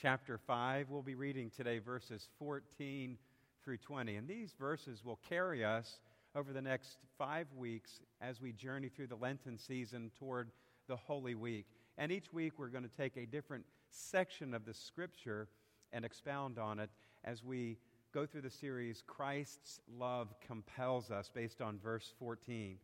chapter 5. We'll be reading today verses 14 through 20. And these verses will carry us over the next five weeks as we journey through the Lenten season toward the Holy Week. And each week we're going to take a different section of the scripture and expound on it as we go through the series Christ's Love Compels Us, based on verse 14.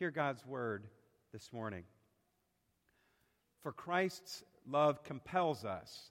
Hear God's word this morning. For Christ's love compels us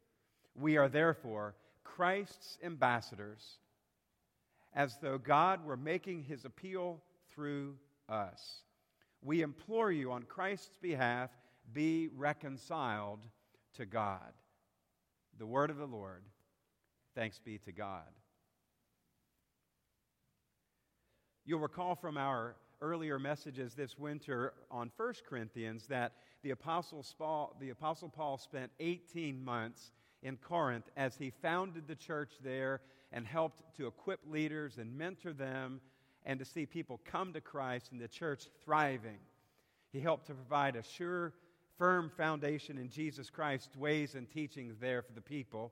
We are therefore Christ's ambassadors, as though God were making his appeal through us. We implore you on Christ's behalf, be reconciled to God. The word of the Lord. Thanks be to God. You'll recall from our earlier messages this winter on 1 Corinthians that the Apostle, Paul, the Apostle Paul spent 18 months in Corinth as he founded the church there and helped to equip leaders and mentor them and to see people come to Christ and the church thriving. He helped to provide a sure, firm foundation in Jesus Christ's ways and teachings there for the people.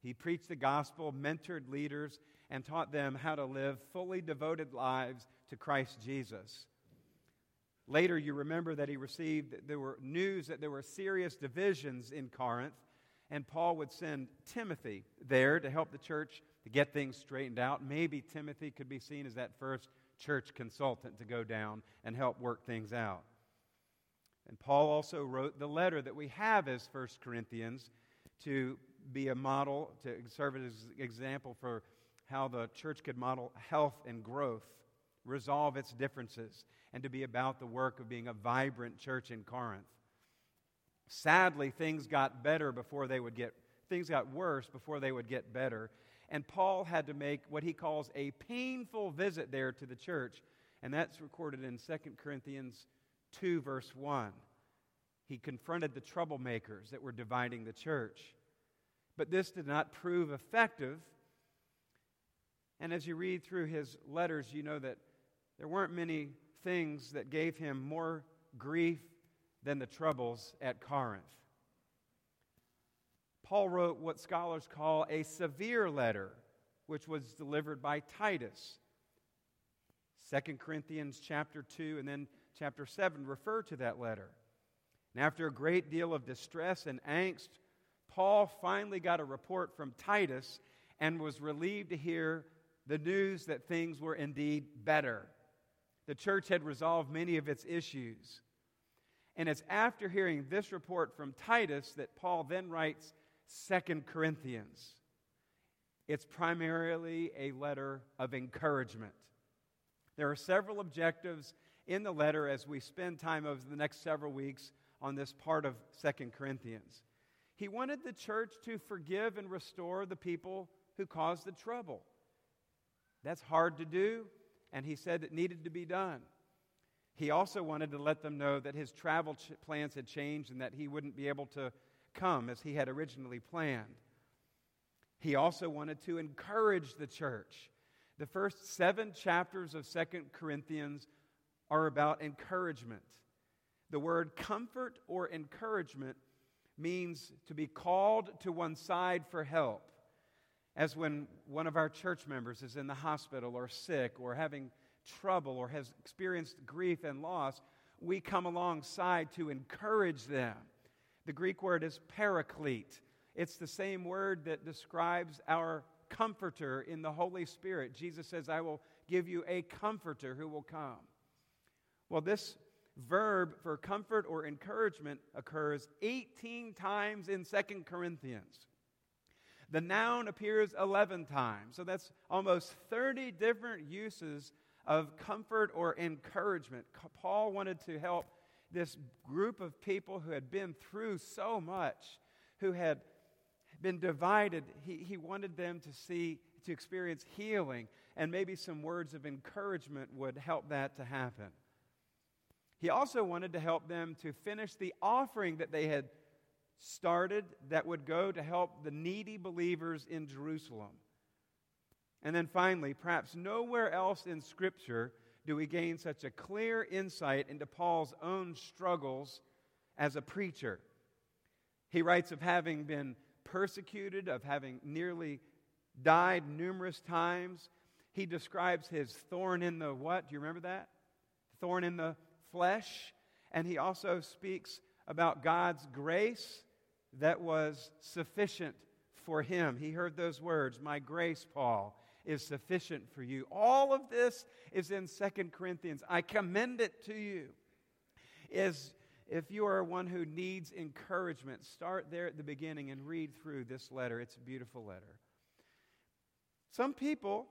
He preached the gospel, mentored leaders, and taught them how to live fully devoted lives to Christ Jesus. Later, you remember that he received, there were news that there were serious divisions in Corinth, and Paul would send Timothy there to help the church to get things straightened out. Maybe Timothy could be seen as that first church consultant to go down and help work things out. And Paul also wrote the letter that we have as 1 Corinthians to be a model, to serve as an example for how the church could model health and growth, resolve its differences, and to be about the work of being a vibrant church in Corinth. Sadly, things got better before they would get, things got worse before they would get better. And Paul had to make what he calls a painful visit there to the church. And that's recorded in 2 Corinthians 2, verse 1. He confronted the troublemakers that were dividing the church. But this did not prove effective. And as you read through his letters, you know that there weren't many things that gave him more grief than the troubles at Corinth. Paul wrote what scholars call a severe letter, which was delivered by Titus. 2 Corinthians chapter 2 and then chapter 7 refer to that letter. And after a great deal of distress and angst, Paul finally got a report from Titus and was relieved to hear the news that things were indeed better. The church had resolved many of its issues. And it's after hearing this report from Titus that Paul then writes Second Corinthians. It's primarily a letter of encouragement. There are several objectives in the letter as we spend time over the next several weeks on this part of Second Corinthians. He wanted the church to forgive and restore the people who caused the trouble. That's hard to do, and he said it needed to be done. He also wanted to let them know that his travel ch- plans had changed and that he wouldn't be able to come as he had originally planned. He also wanted to encourage the church. The first seven chapters of Second Corinthians are about encouragement. The word comfort or encouragement means to be called to one side for help. As when one of our church members is in the hospital or sick or having trouble or has experienced grief and loss, we come alongside to encourage them. The Greek word is paraclete. It's the same word that describes our comforter in the Holy Spirit. Jesus says, I will give you a comforter who will come. Well, this verb for comfort or encouragement occurs 18 times in Second Corinthians. The noun appears 11 times. So that's almost 30 different uses of comfort or encouragement. Paul wanted to help this group of people who had been through so much, who had been divided. He, he wanted them to see, to experience healing, and maybe some words of encouragement would help that to happen. He also wanted to help them to finish the offering that they had started that would go to help the needy believers in Jerusalem. And then finally, perhaps nowhere else in Scripture do we gain such a clear insight into Paul's own struggles as a preacher. He writes of having been persecuted, of having nearly died numerous times. He describes his thorn in the what? Do you remember that? Thorn in the flesh. And he also speaks about God's grace that was sufficient for him. He heard those words, My grace, Paul, is sufficient for you. All of this is in Second Corinthians. I commend it to you. Is if you are one who needs encouragement, start there at the beginning and read through this letter. It's a beautiful letter. Some people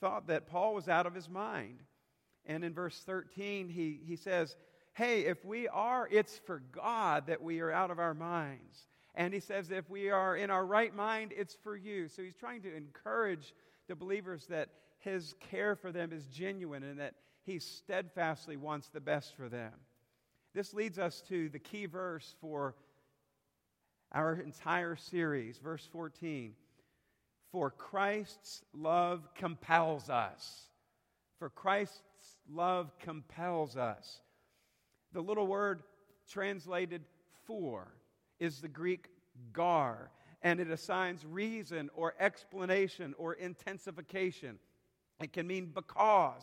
thought that Paul was out of his mind. And in verse 13, he, he says, Hey, if we are, it's for God that we are out of our minds. And he says, if we are in our right mind, it's for you. So he's trying to encourage the believers that his care for them is genuine and that he steadfastly wants the best for them. This leads us to the key verse for our entire series, verse 14. For Christ's love compels us. For Christ's love compels us. The little word translated for is the Greek gar, and it assigns reason or explanation or intensification. It can mean because.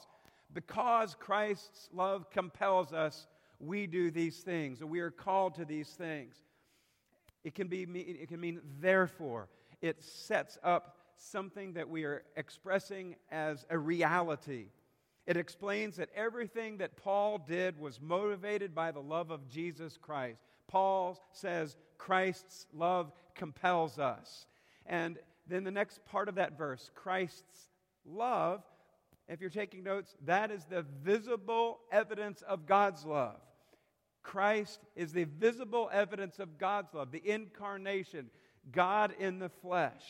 Because Christ's love compels us, we do these things, or we are called to these things. It can, be, it can mean therefore. It sets up something that we are expressing as a reality. It explains that everything that Paul did was motivated by the love of Jesus Christ. Paul says Christ's love compels us. And then the next part of that verse, Christ's love, if you're taking notes, that is the visible evidence of God's love. Christ is the visible evidence of God's love, the incarnation, God in the flesh.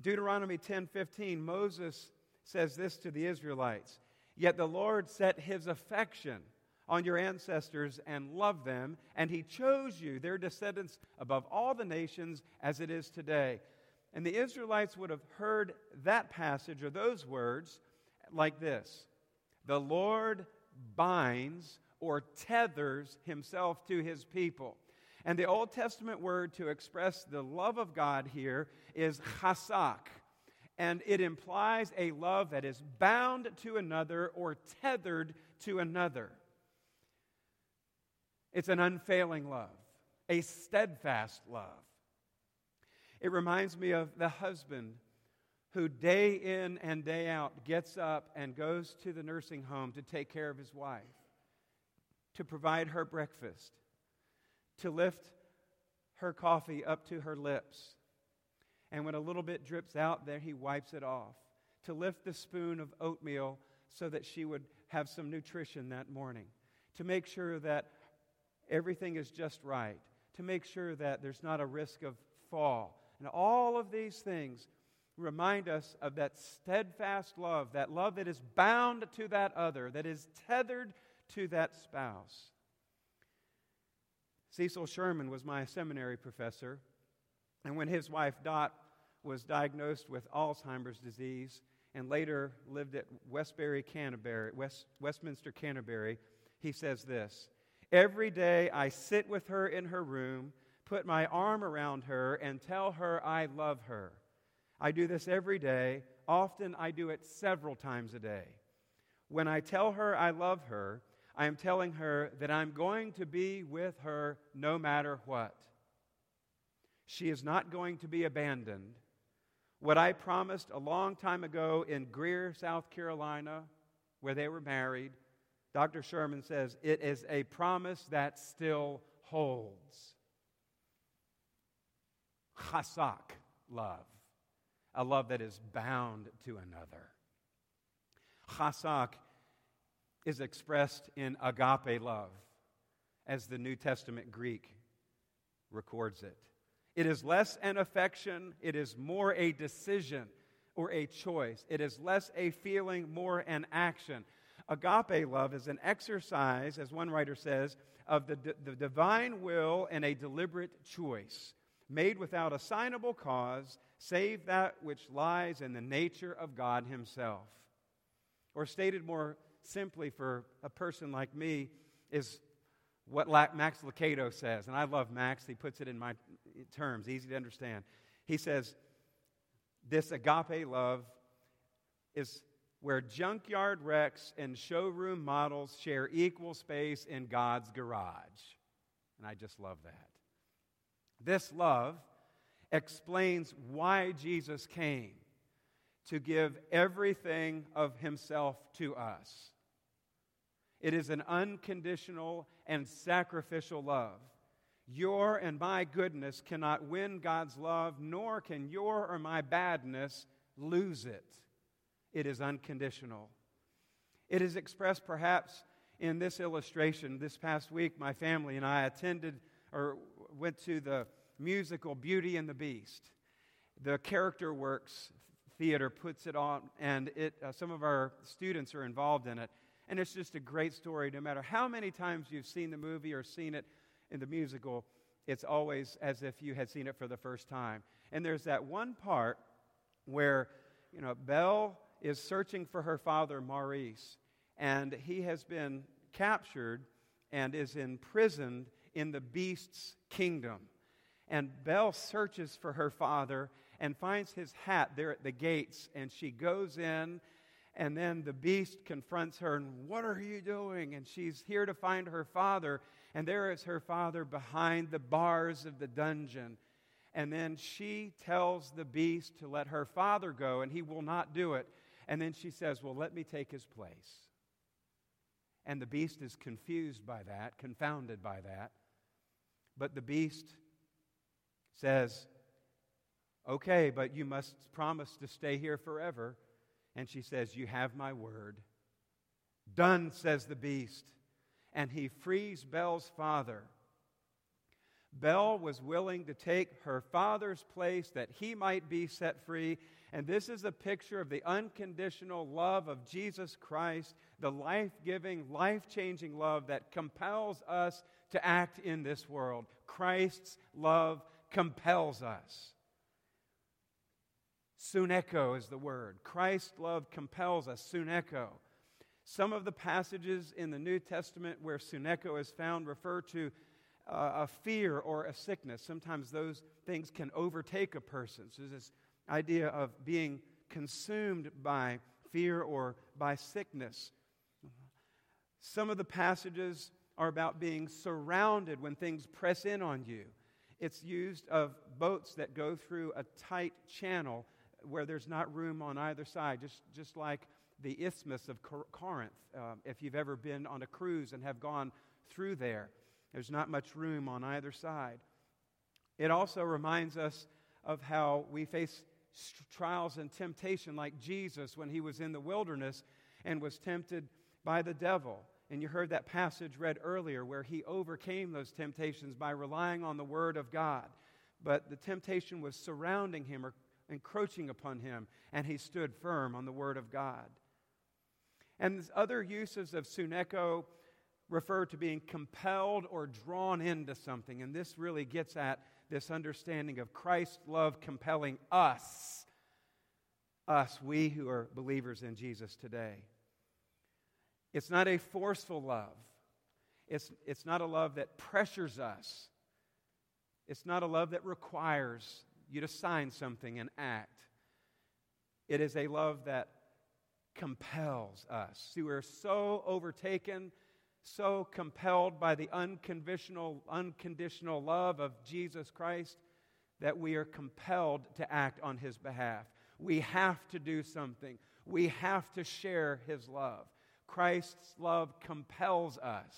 Deuteronomy 10:15 Moses says this to the Israelites, "Yet the Lord set his affection on your ancestors and love them, and he chose you, their descendants, above all the nations as it is today. And the Israelites would have heard that passage or those words like this The Lord binds or tethers himself to his people. And the Old Testament word to express the love of God here is chasak. And it implies a love that is bound to another or tethered to another. It's an unfailing love, a steadfast love. It reminds me of the husband who, day in and day out, gets up and goes to the nursing home to take care of his wife, to provide her breakfast, to lift her coffee up to her lips. And when a little bit drips out, there he wipes it off, to lift the spoon of oatmeal so that she would have some nutrition that morning, to make sure that everything is just right, to make sure that there's not a risk of fall. And all of these things remind us of that steadfast love, that love that is bound to that other, that is tethered to that spouse. Cecil Sherman was my seminary professor, and when his wife Dot was diagnosed with Alzheimer's disease and later lived at Westbury, Canterbury, West, Westminster, Canterbury, he says this Every day I sit with her in her room, put my arm around her, and tell her I love her. I do this every day. Often I do it several times a day. When I tell her I love her, I am telling her that I'm going to be with her no matter what. She is not going to be abandoned. What I promised a long time ago in Greer, South Carolina, where they were married, Dr. Sherman says it is a promise that still holds. Chasak love, a love that is bound to another. Chasak is expressed in agape love, as the New Testament Greek records it. It is less an affection, it is more a decision or a choice. It is less a feeling, more an action. Agape love is an exercise, as one writer says, of the, the divine will and a deliberate choice, made without assignable cause, save that which lies in the nature of God Himself. Or stated more simply for a person like me, is what Max Lucado says. And I love Max, he puts it in my terms, easy to understand. He says, This agape love is where junkyard wrecks and showroom models share equal space in God's garage. And I just love that. This love explains why Jesus came to give everything of himself to us. It is an unconditional and sacrificial love. Your and my goodness cannot win God's love, nor can your or my badness lose it. It is unconditional. It is expressed perhaps in this illustration. This past week, my family and I attended or went to the musical Beauty and the Beast. The Character Works Theater puts it on, and it, uh, some of our students are involved in it. And it's just a great story. No matter how many times you've seen the movie or seen it in the musical, it's always as if you had seen it for the first time. And there's that one part where, you know, Belle is searching for her father, Maurice, and he has been captured and is imprisoned in the beast's kingdom. And Belle searches for her father and finds his hat there at the gates, and she goes in and then the beast confronts her, and what are you doing? And she's here to find her father, and there is her father behind the bars of the dungeon. And then she tells the beast to let her father go, and he will not do it. And then she says, Well, let me take his place. And the beast is confused by that, confounded by that. But the beast says, Okay, but you must promise to stay here forever. And she says, You have my word. Done, says the beast. And he frees Belle's father. Belle was willing to take her father's place that he might be set free. And this is a picture of the unconditional love of Jesus Christ, the life giving, life changing love that compels us to act in this world. Christ's love compels us. Suneko is the word. Christ's love compels us. Suneko. Some of the passages in the New Testament where suneko is found refer to a fear or a sickness. Sometimes those things can overtake a person. So this idea of being consumed by fear or by sickness. Some of the passages are about being surrounded when things press in on you. It's used of boats that go through a tight channel where there's not room on either side, just, just like the Isthmus of Corinth. Um, if you've ever been on a cruise and have gone through there, there's not much room on either side. It also reminds us of how we face trials and temptation, like Jesus when he was in the wilderness and was tempted by the devil. And you heard that passage read earlier where he overcame those temptations by relying on the Word of God. But the temptation was surrounding him or encroaching upon him, and he stood firm on the word of God. And other uses of suneko refer to being compelled or drawn into something, and this really gets at this understanding of Christ's love compelling us, us, we who are believers in Jesus today. It's not a forceful love. It's, it's not a love that pressures us. It's not a love that requires you to sign something and act. It is a love that compels us. See, we're so overtaken, so compelled by the unconditional, unconditional love of Jesus Christ that we are compelled to act on His behalf. We have to do something, we have to share His love. Christ's love compels us.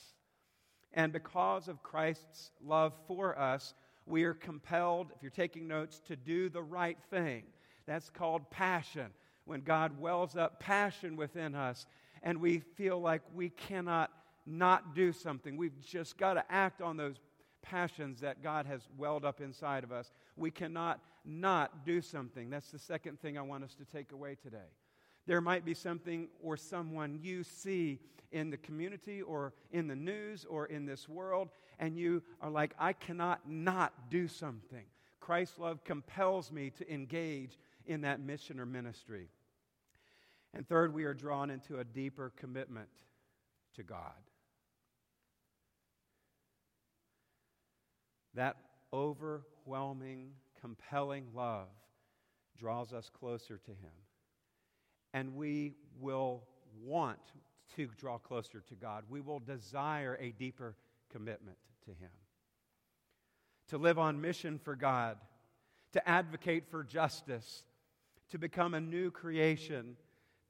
And because of Christ's love for us, we are compelled, if you're taking notes, to do the right thing. That's called passion. When God wells up passion within us and we feel like we cannot not do something, we've just got to act on those passions that God has welled up inside of us. We cannot not do something. That's the second thing I want us to take away today. There might be something or someone you see in the community or in the news or in this world, and you are like, I cannot not do something. Christ's love compels me to engage in that mission or ministry. And third, we are drawn into a deeper commitment to God. That overwhelming, compelling love draws us closer to Him and we will want to draw closer to God. We will desire a deeper commitment to Him. To live on mission for God, to advocate for justice, to become a new creation,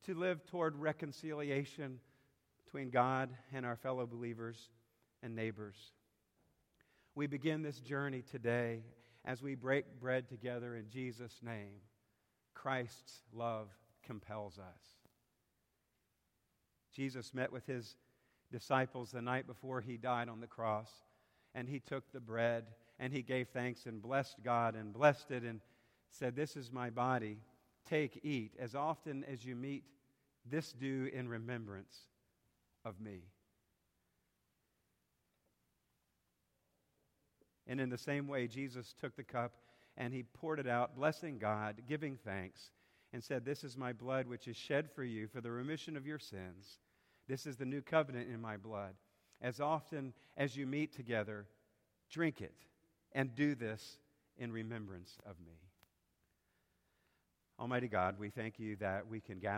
to live toward reconciliation between God and our fellow believers and neighbors. We begin this journey today as we break bread together in Jesus' name. Christ's love compels us. Jesus met with his disciples the night before he died on the cross, and he took the bread and he gave thanks and blessed God and blessed it and said, This is my body. Take, eat. As often as you meet, this do in remembrance of me. And in the same way, Jesus took the cup and he poured it out, blessing God, giving thanks and said, This is my blood which is shed for you for the remission of your sins. This is the new covenant in my blood. As often as you meet together, drink it and do this in remembrance of me. Almighty God, we thank you that we can gather.